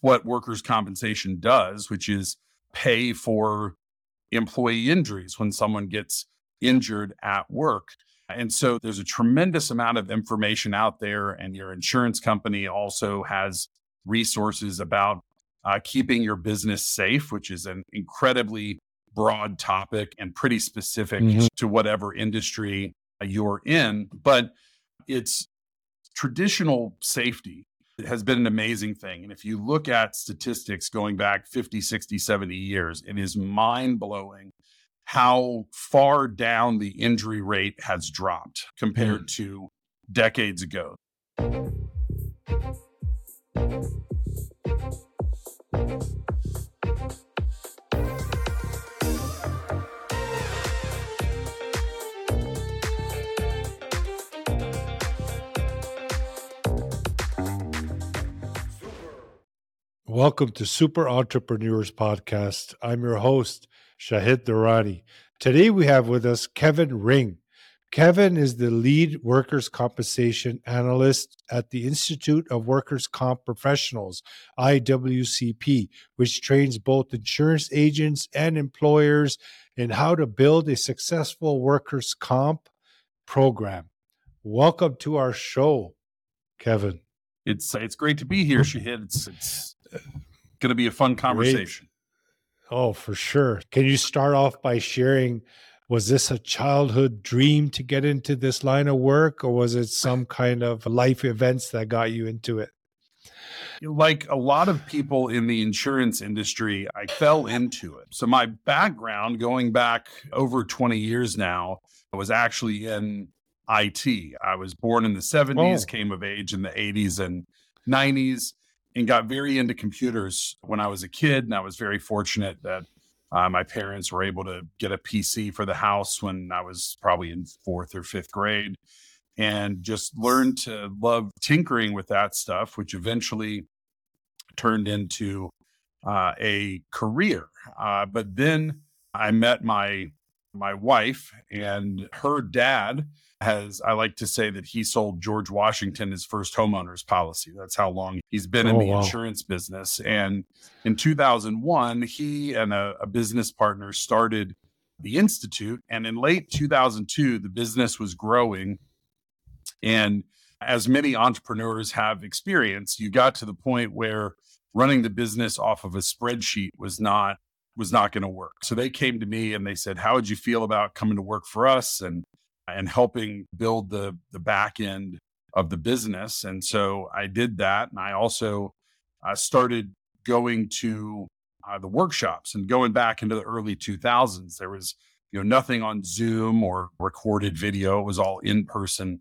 what workers' compensation does, which is pay for employee injuries when someone gets injured at work. And so there's a tremendous amount of information out there, and your insurance company also has resources about uh, keeping your business safe, which is an incredibly broad topic and pretty specific mm-hmm. to whatever industry you're in. But it's traditional safety has been an amazing thing. And if you look at statistics going back 50, 60, 70 years, it is mind blowing how far down the injury rate has dropped compared mm. to decades ago. Welcome to Super Entrepreneurs Podcast. I'm your host, Shahid Durrani. Today we have with us Kevin Ring. Kevin is the lead workers' compensation analyst at the Institute of Workers' Comp Professionals, IWCP, which trains both insurance agents and employers in how to build a successful workers' comp program. Welcome to our show, Kevin. It's it's great to be here, Shahid. It's it's going to be a fun conversation. Great. Oh, for sure. Can you start off by sharing? Was this a childhood dream to get into this line of work, or was it some kind of life events that got you into it? Like a lot of people in the insurance industry, I fell into it. So, my background going back over 20 years now was actually in IT. I was born in the 70s, oh. came of age in the 80s and 90s, and got very into computers when I was a kid. And I was very fortunate that uh, my parents were able to get a PC for the house when I was probably in fourth or fifth grade and just learned to love tinkering with that stuff, which eventually turned into uh, a career. Uh, but then I met my my wife and her dad has I like to say that he sold George Washington his first homeowner's policy. That's how long he's been in oh, the wow. insurance business. And in 2001, he and a, a business partner started the institute. And in late 2002, the business was growing. And as many entrepreneurs have experienced, you got to the point where running the business off of a spreadsheet was not was not going to work. So they came to me and they said, "How would you feel about coming to work for us?" and and helping build the the back end of the business. And so I did that, and I also uh, started going to uh, the workshops and going back into the early 2000s. There was you know nothing on Zoom or recorded video; it was all in person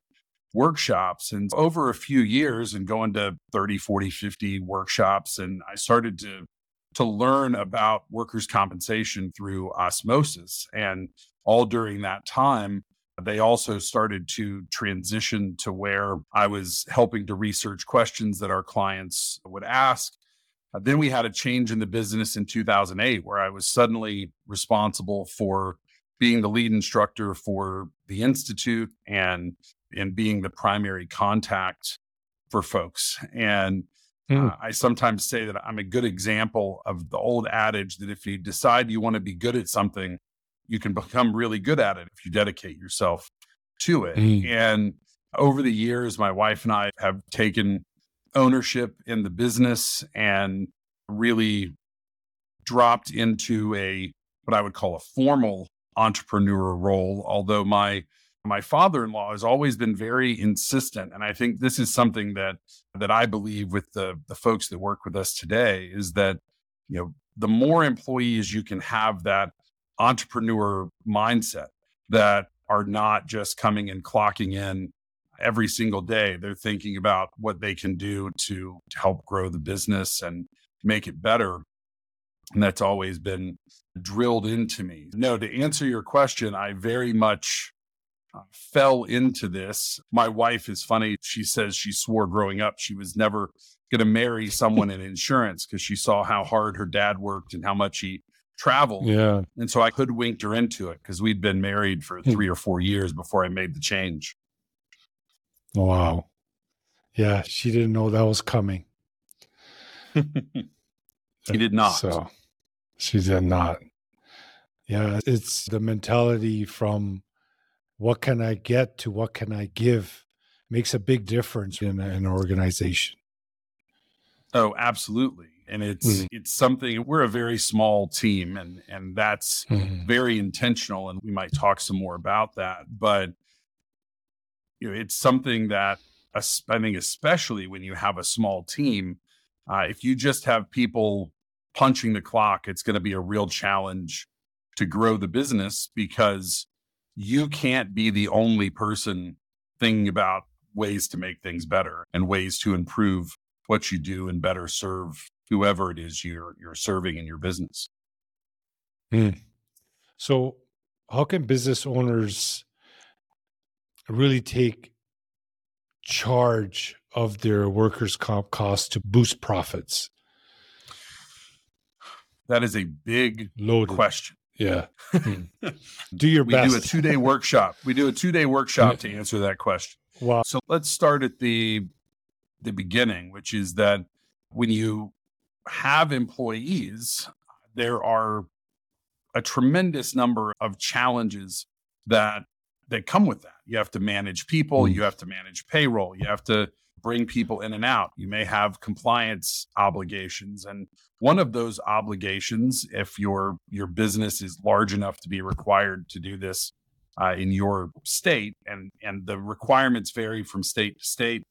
workshops and over a few years and going to 30 40 50 workshops and i started to to learn about workers compensation through osmosis and all during that time they also started to transition to where I was helping to research questions that our clients would ask. Uh, then we had a change in the business in 2008 where I was suddenly responsible for being the lead instructor for the institute and and being the primary contact for folks. And mm. uh, I sometimes say that I'm a good example of the old adage that if you decide you want to be good at something, you can become really good at it if you dedicate yourself to it. Mm. And over the years, my wife and I have taken ownership in the business and really dropped into a what I would call a formal entrepreneur role. Although my my father-in-law has always been very insistent, and I think this is something that that I believe with the the folks that work with us today is that you know the more employees you can have that entrepreneur mindset that are not just coming and clocking in every single day. They're thinking about what they can do to, to help grow the business and make it better. And that's always been drilled into me. No, to answer your question, I very much fell into this. My wife is funny. She says she swore growing up she was never going to marry someone in insurance because she saw how hard her dad worked and how much he traveled. Yeah. And so I hoodwinked her into it because we'd been married for hmm. three or four years before I made the change. Wow. Yeah. She didn't know that was coming. she did not. So she did not. Yeah, it's the mentality from what can I get to what can I give makes a big difference in an organization. Oh, absolutely. And it's mm-hmm. it's something we're a very small team and and that's mm-hmm. very intentional and we might talk some more about that. But you know, it's something that I think especially when you have a small team, uh, if you just have people punching the clock, it's going to be a real challenge to grow the business because you can't be the only person thinking about ways to make things better and ways to improve what you do and better serve whoever it is you're you're serving in your business. Hmm. So, how can business owners really take charge of their workers' comp costs to boost profits? That is a big Loaded. question. Yeah. Hmm. do your we best. We do a two day workshop. We do a two day workshop to answer that question. Wow. So let's start at the the beginning, which is that when you have employees, there are a tremendous number of challenges that that come with that. You have to manage people, mm. you have to manage payroll, you have to bring people in and out. You may have compliance obligations and one of those obligations if your your business is large enough to be required to do this uh, in your state and and the requirements vary from state to state.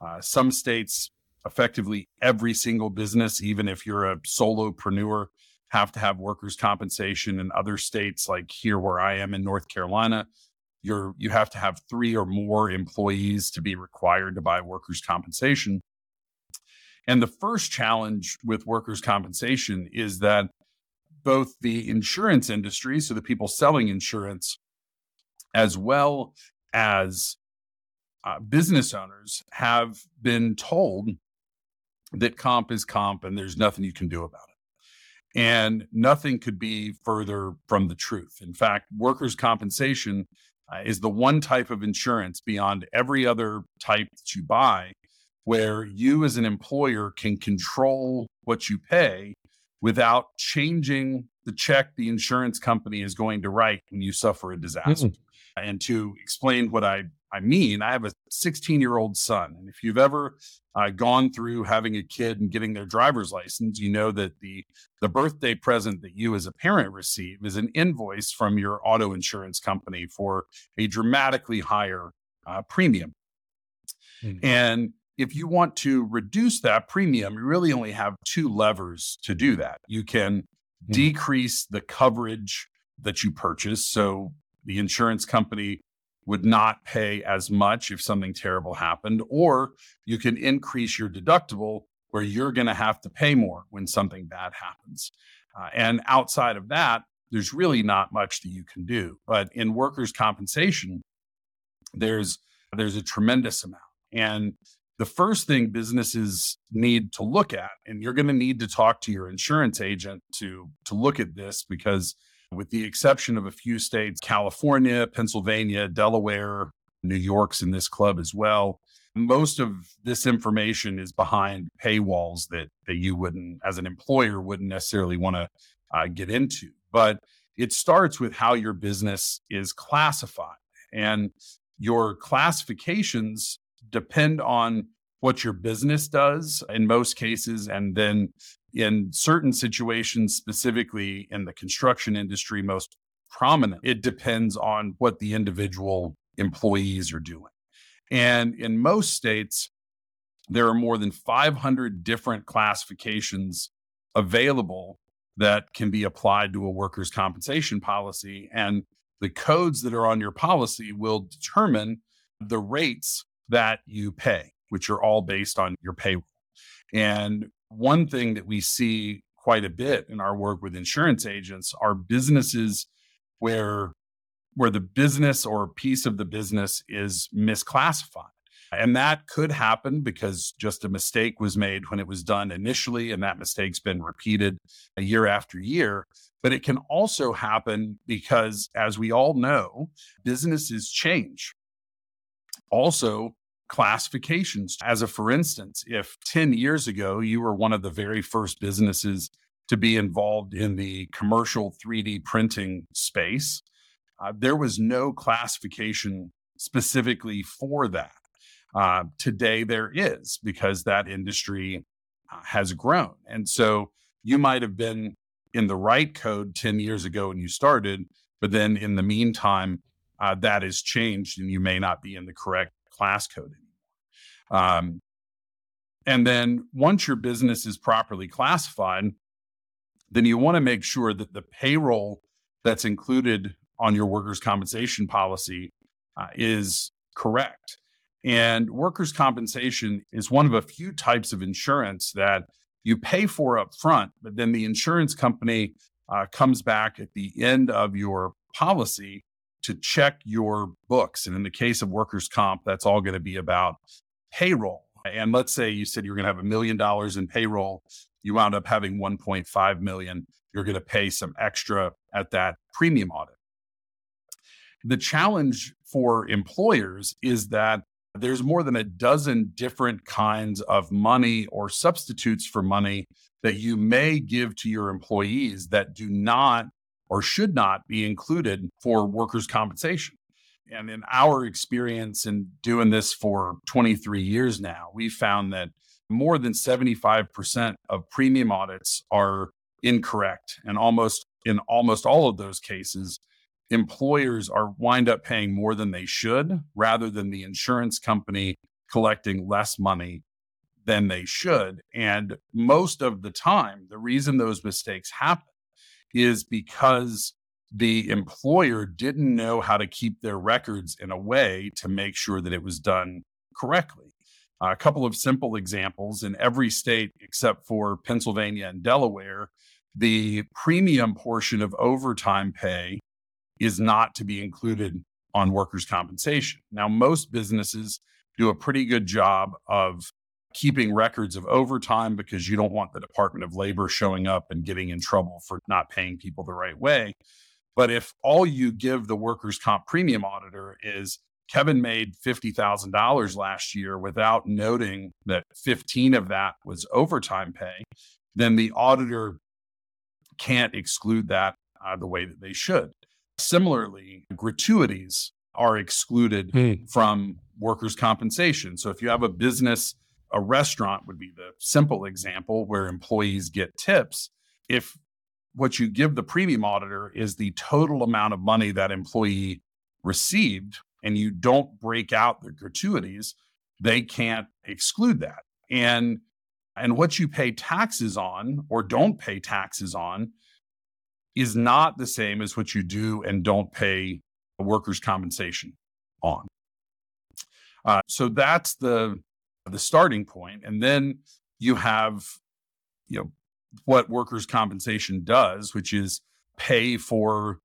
Uh, some states effectively every single business even if you're a solopreneur have to have workers compensation in other states like here where I am in North Carolina you're you have to have three or more employees to be required to buy workers compensation. And the first challenge with workers compensation is that both the insurance industry so the people selling insurance as well as uh, business owners have been told that comp is comp and there's nothing you can do about it. And nothing could be further from the truth. In fact workers compensation uh, is the one type of insurance beyond every other type that you buy where you as an employer can control what you pay without changing the check the insurance company is going to write when you suffer a disaster. Mm-mm. And to explain what I, I mean, I have a 16 year old son. And if you've ever uh, gone through having a kid and getting their driver's license, you know that the, the birthday present that you as a parent receive is an invoice from your auto insurance company for a dramatically higher uh, premium. Mm-hmm. And if you want to reduce that premium, you really only have two levers to do that. You can mm-hmm. decrease the coverage that you purchase. So the insurance company would not pay as much if something terrible happened, or you can increase your deductible where you're going to have to pay more when something bad happens. Uh, and outside of that, there's really not much that you can do. But in workers' compensation, there's there's a tremendous amount. And the first thing businesses need to look at, and you're going to need to talk to your insurance agent to to look at this because with the exception of a few states, California, Pennsylvania, Delaware, New York's in this club as well. Most of this information is behind paywalls that, that you wouldn't, as an employer, wouldn't necessarily want to uh, get into. But it starts with how your business is classified. And your classifications depend on what your business does in most cases, and then in certain situations, specifically in the construction industry, most prominent, it depends on what the individual employees are doing. And in most states, there are more than 500 different classifications available that can be applied to a workers' compensation policy. And the codes that are on your policy will determine the rates that you pay, which are all based on your payroll. And one thing that we see quite a bit in our work with insurance agents are businesses where where the business or piece of the business is misclassified. And that could happen because just a mistake was made when it was done initially, and that mistake's been repeated a year after year. But it can also happen because, as we all know, businesses change. Also, classifications. As a for instance, if 10 years ago you were one of the very first businesses to be involved in the commercial 3D printing space, uh, there was no classification specifically for that. Uh, today there is because that industry uh, has grown. And so you might have been in the right code 10 years ago when you started, but then in the meantime, uh, that has changed and you may not be in the correct class code anymore. Um, and then once your business is properly classified, then you want to make sure that the payroll that's included on your workers' compensation policy uh, is correct. And workers' compensation is one of a few types of insurance that you pay for up front, but then the insurance company uh, comes back at the end of your policy to check your books. And in the case of workers' comp, that's all going to be about payroll. And let's say you said you're going to have a million dollars in payroll, you wound up having 1.5 million. You're going to pay some extra at that premium audit. The challenge for employers is that there's more than a dozen different kinds of money or substitutes for money that you may give to your employees that do not or should not be included for workers' compensation. And in our experience in doing this for 23 years now, we found that more than 75% of premium audits are incorrect. And almost in almost all of those cases, employers are wind up paying more than they should rather than the insurance company collecting less money than they should. And most of the time, the reason those mistakes happen is because the employer didn't know how to keep their records in a way to make sure that it was done correctly. Uh, a couple of simple examples in every state except for Pennsylvania and Delaware, the premium portion of overtime pay is not to be included on workers' compensation. Now, most businesses do a pretty good job of keeping records of overtime because you don't want the Department of Labor showing up and getting in trouble for not paying people the right way. But if all you give the workers' comp premium auditor is Kevin made $50,000 last year without noting that 15 of that was overtime pay, then the auditor can't exclude that uh, the way that they should. Similarly, gratuities are excluded mm. from workers' compensation. So if you have a business, a restaurant would be the simple example where employees get tips. If what you give the premium auditor is the total amount of money that employee received, and you don't break out the gratuities, they can't exclude that. And and what you pay taxes on or don't pay taxes on is not the same as what you do and don't pay workers' compensation on. Uh, so that's the the starting point, and then you have you know what workers' compensation does, which is pay for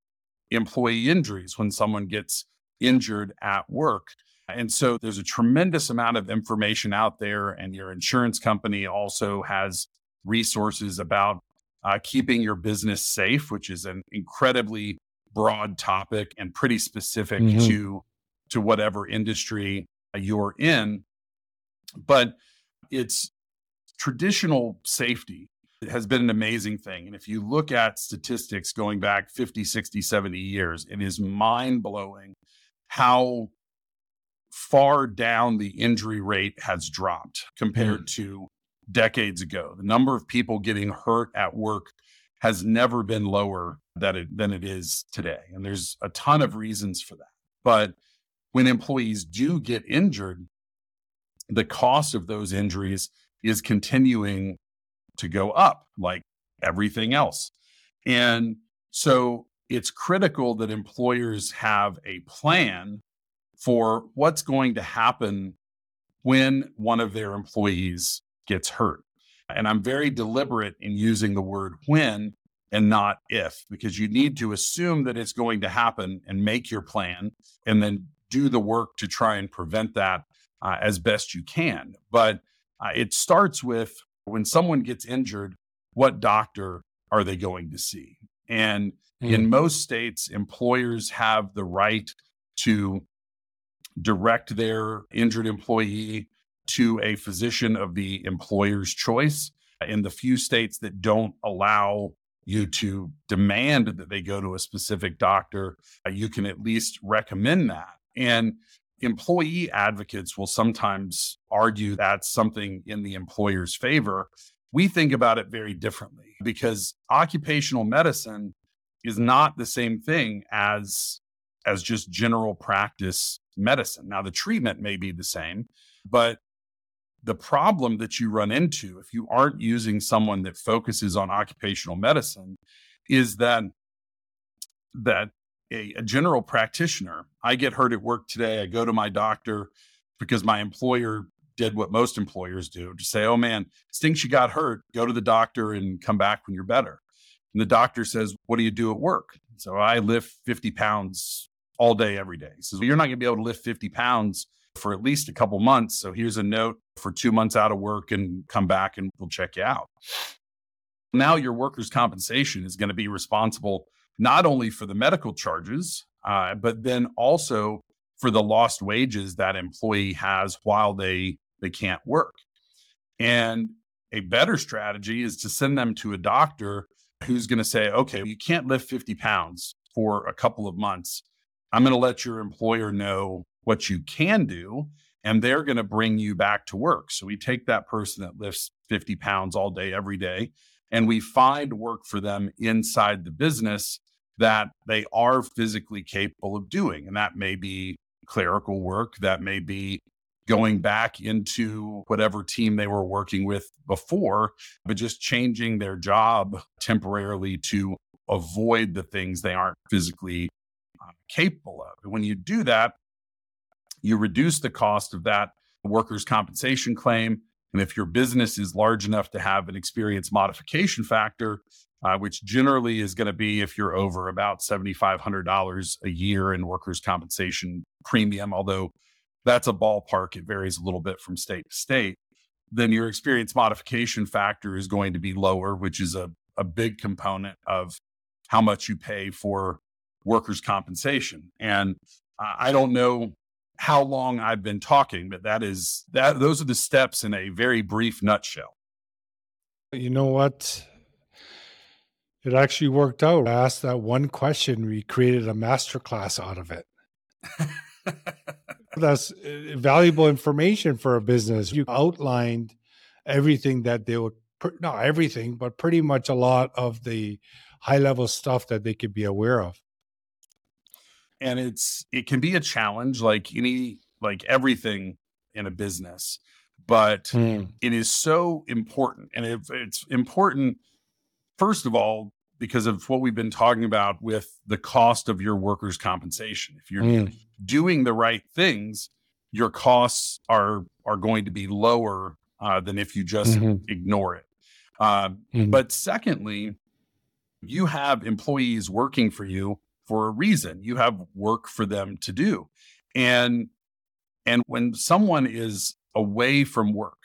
employee injuries when someone gets injured at work. And so there's a tremendous amount of information out there, and your insurance company also has resources about uh, keeping your business safe, which is an incredibly broad topic and pretty specific mm-hmm. to to whatever industry you're in. But it's traditional safety has been an amazing thing. And if you look at statistics going back 50, 60, 70 years, it is mind blowing how far down the injury rate has dropped compared mm. to decades ago. The number of people getting hurt at work has never been lower than it, than it is today. And there's a ton of reasons for that. But when employees do get injured, the cost of those injuries is continuing to go up like everything else. And so it's critical that employers have a plan for what's going to happen when one of their employees gets hurt. And I'm very deliberate in using the word when and not if, because you need to assume that it's going to happen and make your plan and then do the work to try and prevent that uh, as best you can. But uh, it starts with when someone gets injured, what doctor are they going to see? And mm. in most states, employers have the right to direct their injured employee to a physician of the employer's choice. In the few states that don't allow you to demand that they go to a specific doctor, uh, you can at least recommend that. And employee advocates will sometimes argue that's something in the employer's favor. We think about it very differently because occupational medicine is not the same thing as as just general practice medicine. Now the treatment may be the same, but the problem that you run into if you aren't using someone that focuses on occupational medicine is that that a, a, general practitioner i get hurt at work today i go to my doctor because my employer did what most employers do to say oh man stinks you got hurt go to the doctor and come back when you're better and the doctor says what do you do at work so i lift 50 pounds all day every day he says well, you're not going to be able to lift 50 pounds for at least a couple months. So here's a note for two months out of work and come back and we'll check you out. Now your workers' compensation is going to be responsible not only for the medical charges, uh, but then also for the lost wages that employee has while they they can't work. And a better strategy is to send them to a doctor who's going to say, okay, you can't lift 50 pounds for a couple of months. I'm going to let your employer know what you can do, and they're going to bring you back to work. So we take that person that lifts 50 pounds all day, every day, and we find work for them inside the business that they are physically capable of doing. And that may be clerical work, that may be going back into whatever team they were working with before, but just changing their job temporarily to avoid the things they aren't physically uh, capable of. And when you do that, you reduce the cost of that workers' compensation claim. And if your business is large enough to have an experience modification factor, uh, which generally is going to be if you're over about $7,500 a year in workers' compensation premium, although that's a ballpark, it varies a little bit from state to state, then your experience modification factor is going to be lower, which is a, a big component of how much you pay for workers' compensation. And I don't know how long I've been talking, but that is that those are the steps in a very brief nutshell. You know what? It actually worked out. I asked that one question, we created a masterclass out of it. That's uh, valuable information for a business. You outlined everything that they would, not everything, but pretty much a lot of the high level stuff that they could be aware of and it's it can be a challenge like any like everything in a business but mm. it is so important and it, it's important first of all because of what we've been talking about with the cost of your workers compensation if you're mm. doing the right things your costs are are going to be lower uh, than if you just mm-hmm. ignore it uh, mm-hmm. but secondly you have employees working for you for a reason. You have work for them to do. And and when someone is away from work,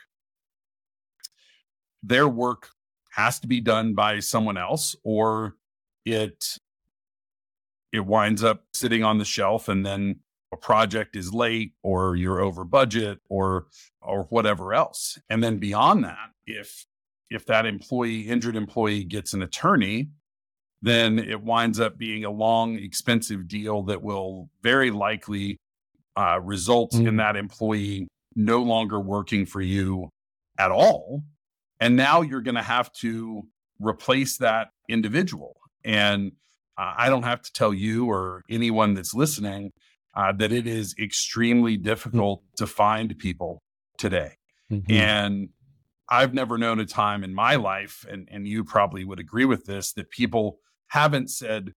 their work has to be done by someone else or it it winds up sitting on the shelf and then a project is late or you're over budget or or whatever else. And then beyond that, if if that employee injured employee gets an attorney then it winds up being a long, expensive deal that will very likely uh, result mm. in that employee no longer working for you at all. And now you're going to have to replace that individual. And uh, I don't have to tell you or anyone that's listening uh, that it is extremely difficult mm. to find people today. Mm-hmm. And I've never known a time in my life, and, and you probably would agree with this, that people haven't said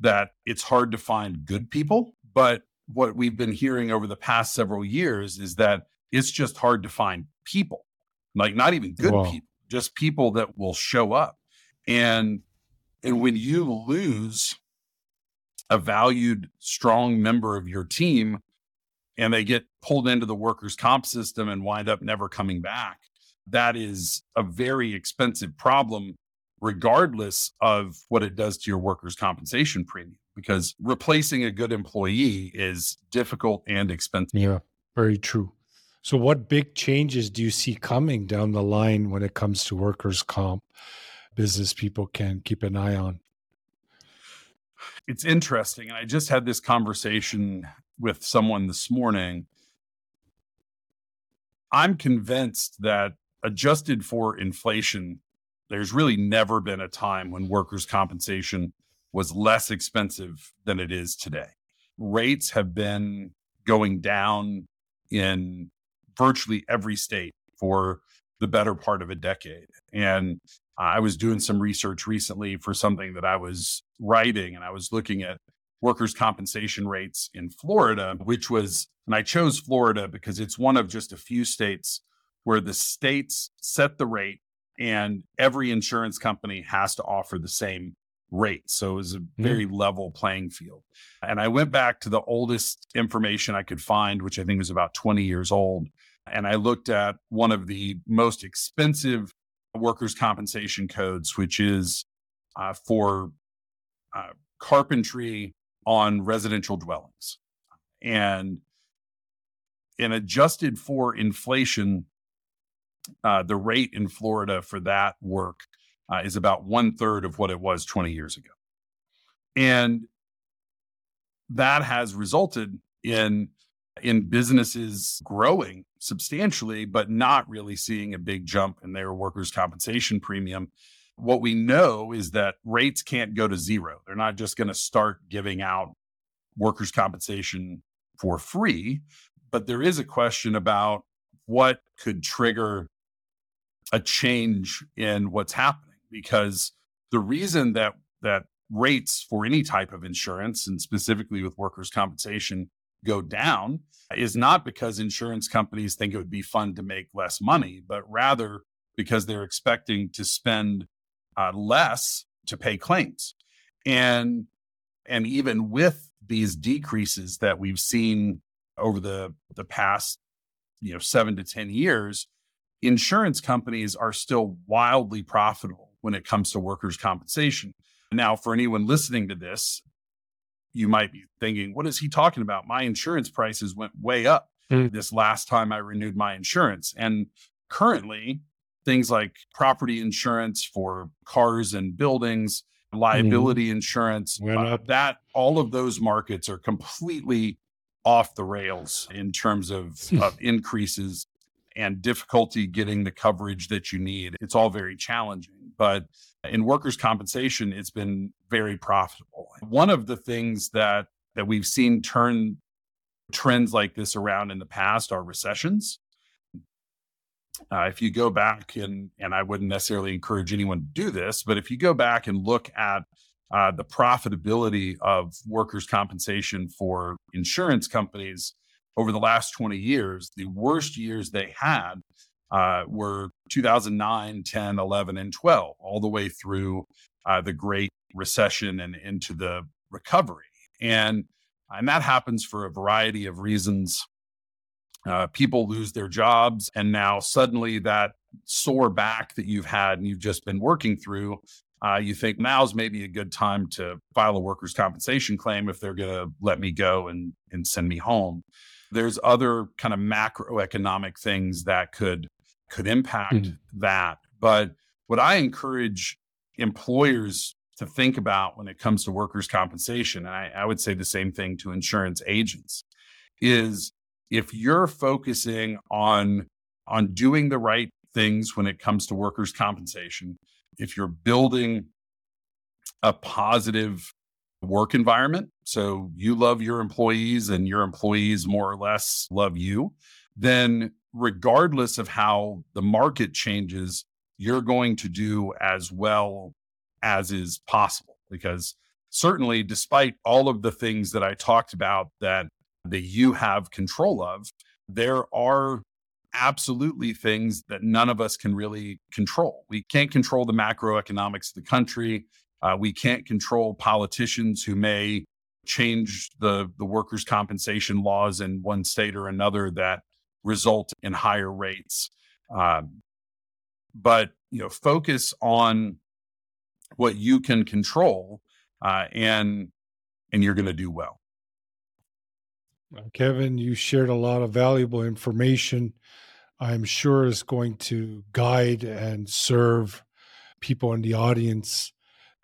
that it's hard to find good people, but what we've been hearing over the past several years is that it's just hard to find people, like not even good wow. people, just people that will show up. And and when you lose a valued, strong member of your team and they get pulled into the workers' comp system and wind up never coming back, that is a very expensive problem regardless of what it does to your workers' compensation premium, because replacing a good employee is difficult and expensive. Yeah, very true. So, what big changes do you see coming down the line when it comes to workers' comp? Business people can keep an eye on. It's interesting. And I just had this conversation with someone this morning. I'm convinced that adjusted for inflation, there's really never been a time when workers' compensation was less expensive than it is today. Rates have been going down in virtually every state for the better part of a decade. And I was doing some research recently for something that I was writing, and I was looking at workers' compensation rates in Florida, which was, and I chose Florida because it's one of just a few states where the states set the rate and every insurance company has to offer the same rate. So it was a very mm. level playing field. And I went back to the oldest information I could find, which I think was about 20 years old. And I looked at one of the most expensive workers' compensation codes, which is uh, for uh, carpentry on residential dwellings. And in adjusted for inflation, uh, the rate in Florida for that work uh, is about one third of what it was 20 years ago. And that has resulted in in businesses growing substantially, but not really seeing a big jump in their workers' compensation premium. What we know is that rates can't go to zero. They're not just going to start giving out workers' compensation for free. But there is a question about what could trigger a change in what's happening because the reason that that rates for any type of insurance and specifically with workers compensation go down is not because insurance companies think it would be fun to make less money, but rather because they're expecting to spend uh, less to pay claims. And and even with these decreases that we've seen over the the past you know 7 to 10 years, insurance companies are still wildly profitable when it comes to workers compensation. Now, for anyone listening to this, you might be thinking, what is he talking about? My insurance prices went way up mm. this last time I renewed my insurance. And currently, things like property insurance for cars and buildings, liability mm. insurance, uh, that all of those markets are completely off the rails in terms of, of increases and difficulty getting the coverage that you need. It's all very challenging. But in workers' compensation, it's been very profitable. One of the things that that we've seen turn trends like this around in the past are recessions. Uh, if you go back and and I wouldn't necessarily encourage anyone to do this, but if you go back and look at uh, the profitability of workers' compensation for insurance companies over the last 20 years, the worst years they had uh, were 2009, 10, 11, and 12, all the way through uh, the Great Recession and into the recovery. And, and that happens for a variety of reasons. Uh, people lose their jobs, and now suddenly that sore back that you've had and you've just been working through, uh, you think now's maybe a good time to file a workers' compensation claim if they're going to let me go and, and send me home. There's other kind of macroeconomic things that could could impact mm-hmm. that. But what I encourage employers to think about when it comes to workers' compensation, and I, I would say the same thing to insurance agents, is if you're focusing on on doing the right things when it comes to workers' compensation, if you're building a positive work environment, so you love your employees and your employees more or less love you, then regardless of how the market changes, you're going to do as well as is possible. Because certainly, despite all of the things that I talked about that, that you have control of, there are absolutely things that none of us can really control. We can't control the macroeconomics of the country. Uh, we can't control politicians who may change the, the workers' compensation laws in one state or another that result in higher rates. Um, but you know, focus on what you can control, uh, and and you're going to do well. Kevin, you shared a lot of valuable information. I'm sure is going to guide and serve people in the audience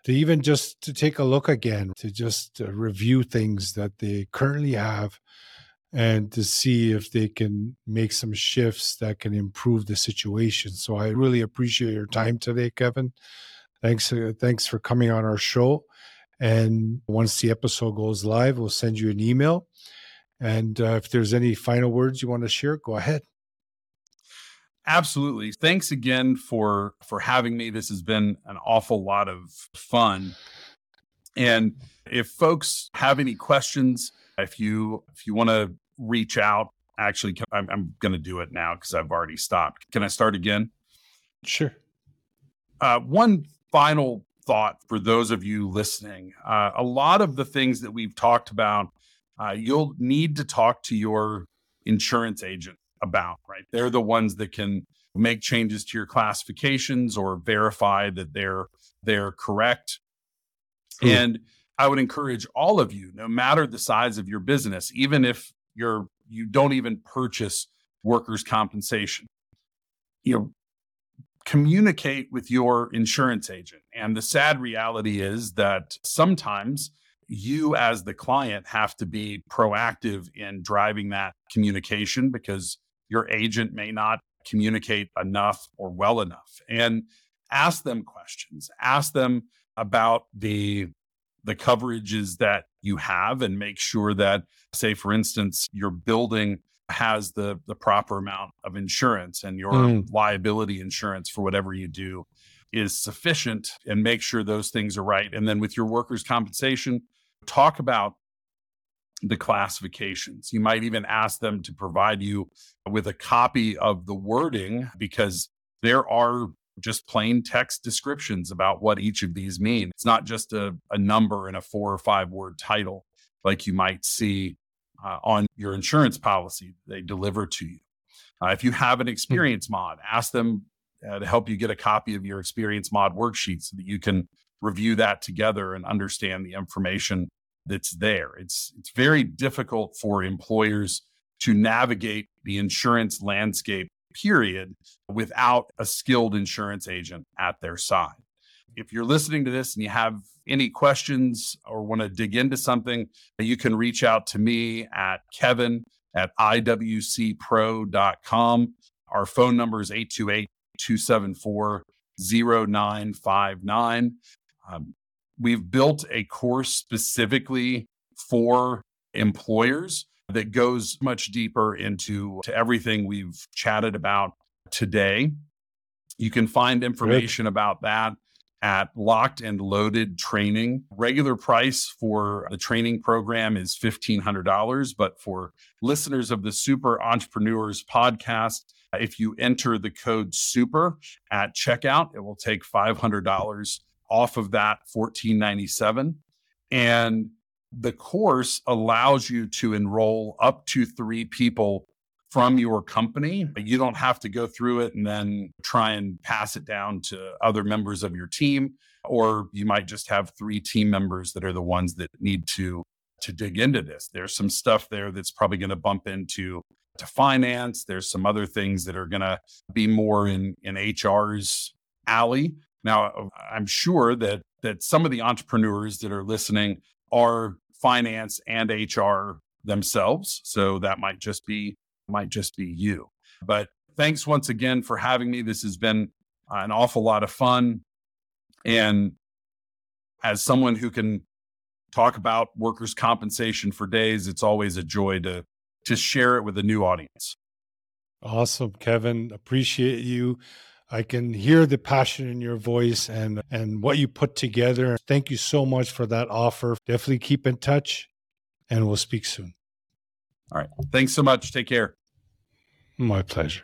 to even just to take a look again, to just uh, review things that they currently have and to see if they can make some shifts that can improve the situation. So I really appreciate your time today, Kevin. Thanks, uh, thanks for coming on our show. And once the episode goes live, we'll send you an email. And uh, if there's any final words you want to share, go ahead. Absolutely. Thanks again for for having me. This has been an awful lot of fun. And if folks have any questions, if you if you want to reach out, actually I'm, I'm going to do it now because I've already stopped. Can I start again? Sure. Uh, one final thought for those of you listening. Uh, a lot of the things that we've talked about, uh, you'll need to talk to your insurance agent about, right? They're the ones that can make changes to your classifications or verify that they're they're correct. Ooh. And I would encourage all of you, no matter the size of your business, even if you're you don't even purchase workers' compensation, you know, communicate with your insurance agent. And the sad reality is that sometimes you as the client have to be proactive in driving that communication because your agent may not communicate enough or well enough. And ask them questions. Ask them about the the coverages that you have and make sure that say for instance your building has the the proper amount of insurance and your mm. liability insurance for whatever you do is sufficient and make sure those things are right and then with your workers compensation talk about the classifications. You might even ask them to provide you with a copy of the wording because there are just plain text descriptions about what each of these mean. It's not just a, a number in a four or five word title like you might see uh, on your insurance policy they deliver to you. Uh, if you have an hmm. experience mod, ask them uh, to help you get a copy of your experience mod worksheet so that you can review that together and understand the information that's there. It's it's very difficult for employers to navigate the insurance landscape period without a skilled insurance agent at their side. If you're listening to this and you have any questions or want to dig into something, you can reach out to me at kevin at iwcpro.com. Our phone number is 828 274 0959. Um, we've built a course specifically for employers that goes much deeper into to everything we've chatted about today. You can find information Good. about that at Locked and Loaded Training. Regular price for the training program is $1,500, but for listeners of the Super Entrepreneurs podcast, if you enter the code SUPER at checkout, it will take $500 off of that 1,497. and the course allows you to enroll up to 3 people from your company. You don't have to go through it and then try and pass it down to other members of your team or you might just have 3 team members that are the ones that need to to dig into this. There's some stuff there that's probably going to bump into to finance. There's some other things that are going to be more in in HR's alley now, I'm sure that that some of the entrepreneurs that are listening are finance and HR themselves, so that might just be might just be you. But thanks once again for having me. This has been an awful lot of fun, and as someone who can talk about workers' compensation for days, it's always a joy to to share it with a new audience. Awesome, Kevin. Appreciate you. I can hear the passion in your voice and and what you put together. Thank you so much for that offer. Definitely keep in touch and we'll speak soon. All right. Thanks so much. Take care. My pleasure.